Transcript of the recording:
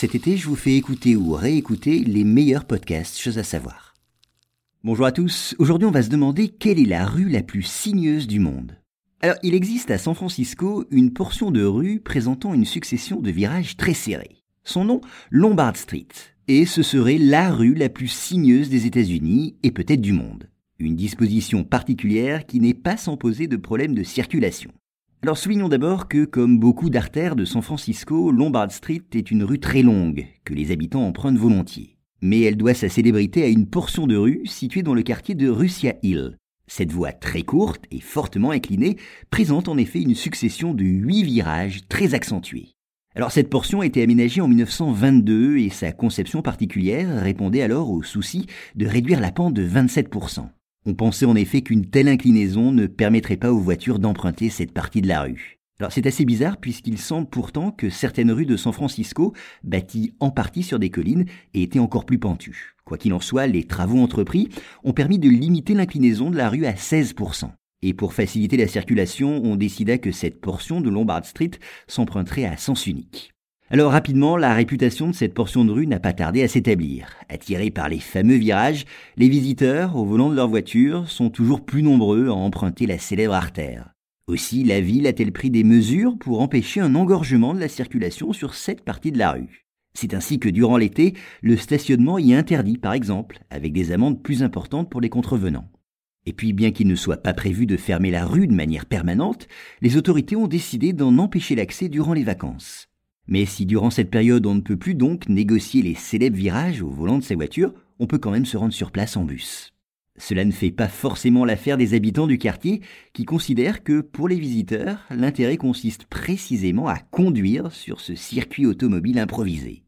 Cet été, je vous fais écouter ou réécouter les meilleurs podcasts, choses à savoir. Bonjour à tous, aujourd'hui on va se demander quelle est la rue la plus sinueuse du monde. Alors, il existe à San Francisco une portion de rue présentant une succession de virages très serrés. Son nom, Lombard Street, et ce serait la rue la plus sinueuse des États-Unis et peut-être du monde. Une disposition particulière qui n'est pas sans poser de problèmes de circulation. Alors soulignons d'abord que, comme beaucoup d'artères de San Francisco, Lombard Street est une rue très longue, que les habitants empruntent volontiers. Mais elle doit sa célébrité à une portion de rue située dans le quartier de Russia Hill. Cette voie très courte et fortement inclinée présente en effet une succession de huit virages très accentués. Alors cette portion a été aménagée en 1922 et sa conception particulière répondait alors au souci de réduire la pente de 27%. On pensait en effet qu'une telle inclinaison ne permettrait pas aux voitures d'emprunter cette partie de la rue. Alors c'est assez bizarre puisqu'il semble pourtant que certaines rues de San Francisco, bâties en partie sur des collines, aient été encore plus pentues. Quoi qu'il en soit, les travaux entrepris ont permis de limiter l'inclinaison de la rue à 16%. Et pour faciliter la circulation, on décida que cette portion de Lombard Street s'emprunterait à sens unique. Alors rapidement, la réputation de cette portion de rue n'a pas tardé à s'établir. Attirés par les fameux virages, les visiteurs, au volant de leur voiture, sont toujours plus nombreux à emprunter la célèbre artère. Aussi, la ville a-t-elle pris des mesures pour empêcher un engorgement de la circulation sur cette partie de la rue. C'est ainsi que durant l'été, le stationnement y est interdit, par exemple, avec des amendes plus importantes pour les contrevenants. Et puis, bien qu'il ne soit pas prévu de fermer la rue de manière permanente, les autorités ont décidé d'en empêcher l'accès durant les vacances. Mais si durant cette période on ne peut plus donc négocier les célèbres virages au volant de sa voiture, on peut quand même se rendre sur place en bus. Cela ne fait pas forcément l'affaire des habitants du quartier qui considèrent que pour les visiteurs, l'intérêt consiste précisément à conduire sur ce circuit automobile improvisé.